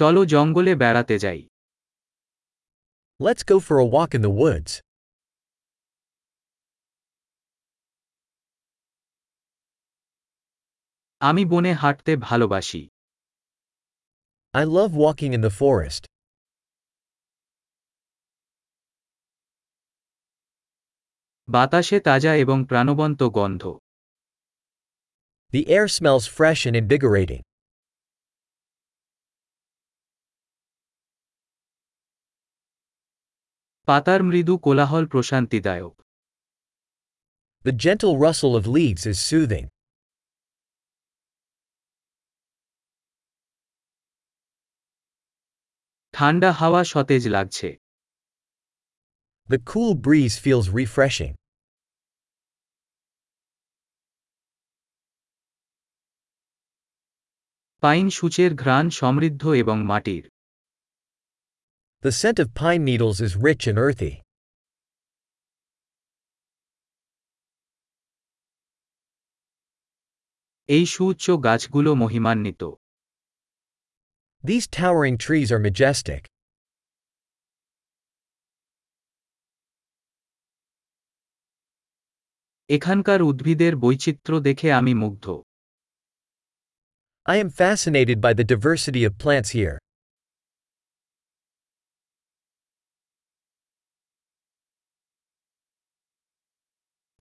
চলো জঙ্গলে বেড়াতে যাই Let's go for a walk in the woods. আমি বনে হাঁটতে ভালোবাসি I love walking in the forest. বাতাসে তাজা এবং প্রাণবন্ত গন্ধ The air smells fresh and invigorating. পাতার মৃদু কোলাহল প্রশান্তিদায়ক The gentle rustle of leaves is soothing. ঠান্ডা হাওয়া সতেজ লাগছে The cool breeze feels refreshing. Pine সূচের ঘ্রাণ সমৃদ্ধ এবং মাটির The scent of pine needles is rich and earthy. এই সুউচ্চ গাছগুলো মহিমান্বিত These towering trees are majestic. এখানকার উদ্ভিদের বৈচিত্র্য দেখে আমি মুগ্ধ I am fascinated by the diversity of plants here.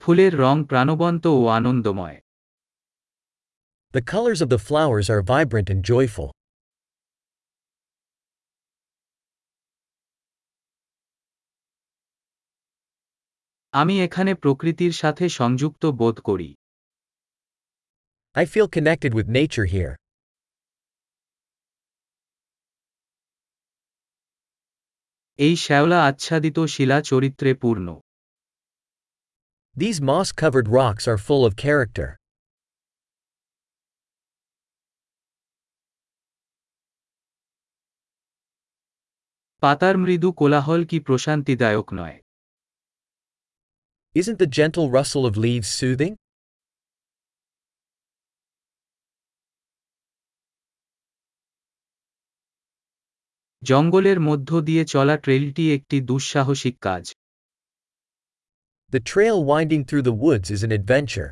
ফুলের রং প্রাণবন্ত ও আনন্দময় The colors of the flowers are vibrant and joyful. আমি এখানে প্রকৃতির সাথে সংযুক্ত বোধ করি I feel connected with nature here. এই শ্যাওলা আচ্ছাদিত শিলা চরিত্রে পূর্ণ These moss covered rocks are full of character. পাতার মৃদু কোলাহল কি প্রশান্তিদায়ক নয় Isn't the gentle rustle of leaves soothing? জঙ্গলের মধ্য দিয়ে চলা ট্রেলটি একটি দুঃসাহসিক কাজ The trail winding through the woods is an adventure.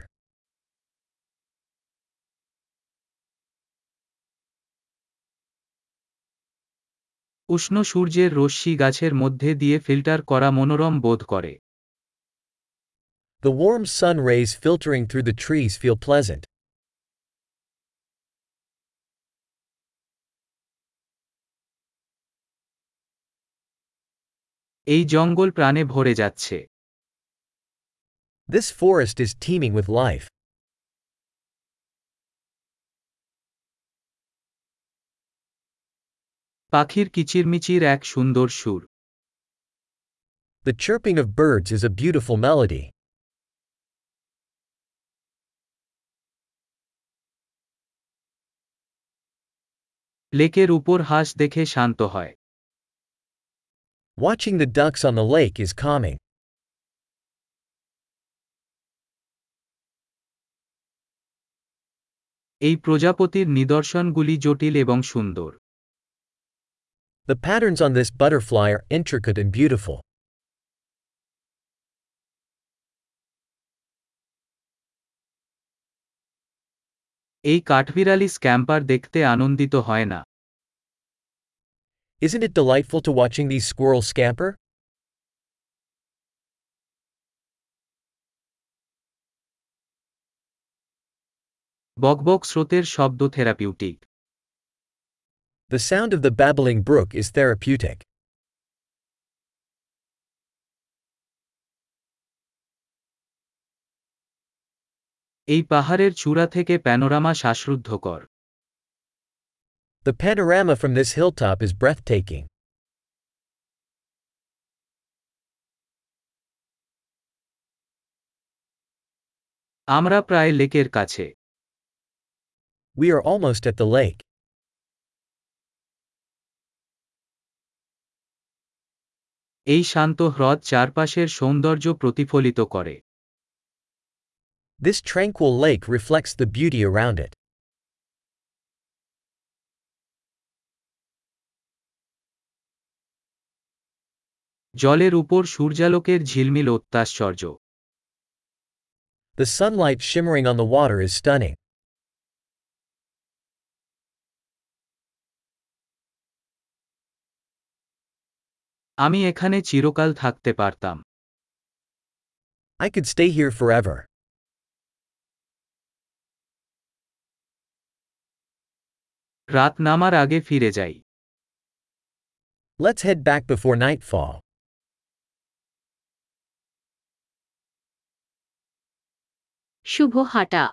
উষ্ণ সূর্যের রশ্মি গাছের মধ্যে দিয়ে ফিল্টার করা মনোরম বোধ করে The warm sun rays filtering through the trees feel pleasant. এই জঙ্গল প্রাণে ভরে যাচ্ছে This forest is teeming with life. পাখির কিচিরমিচির এক সুন্দর সুর The chirping of birds is a beautiful melody. লেকের উপর হাঁস দেখে শান্ত হয় Watching the ducks on the lake is calming. এই প্রজাপতির নিদর্শনগুলি জটিল এবং সুন্দর The patterns on this butterfly are intricate and beautiful. এই কাঠবিড়ালি স্ক্যাম্পার দেখতে আনন্দিত হয় না Isn't it delightful to watching these squirrels scamper? বকবক স্রোতের শব্দ therapeutic The sound of the babbling brook is therapeutic. এই পাহাড়ের চূড়া থেকে প্যানোরামা শ্বাসরুদ্ধকর The panorama from this hilltop is breathtaking. আমরা প্রায় লেকের কাছে We are almost at the lake. এই শান্ত হ্রদ চারপাশের সৌন্দর্য প্রতিফলিত করে This tranquil lake reflects the beauty around it. জলের উপর সূর্যালোকের ঝিলমিল অত্যাশ্চর্য The sunlight shimmering on the water is stunning. আমি এখানে চিরকাল থাকতে পারতাম I could stay here forever. রাত নামার আগে ফিরে যাই Let's head back before nightfall. শুভ হাঁটা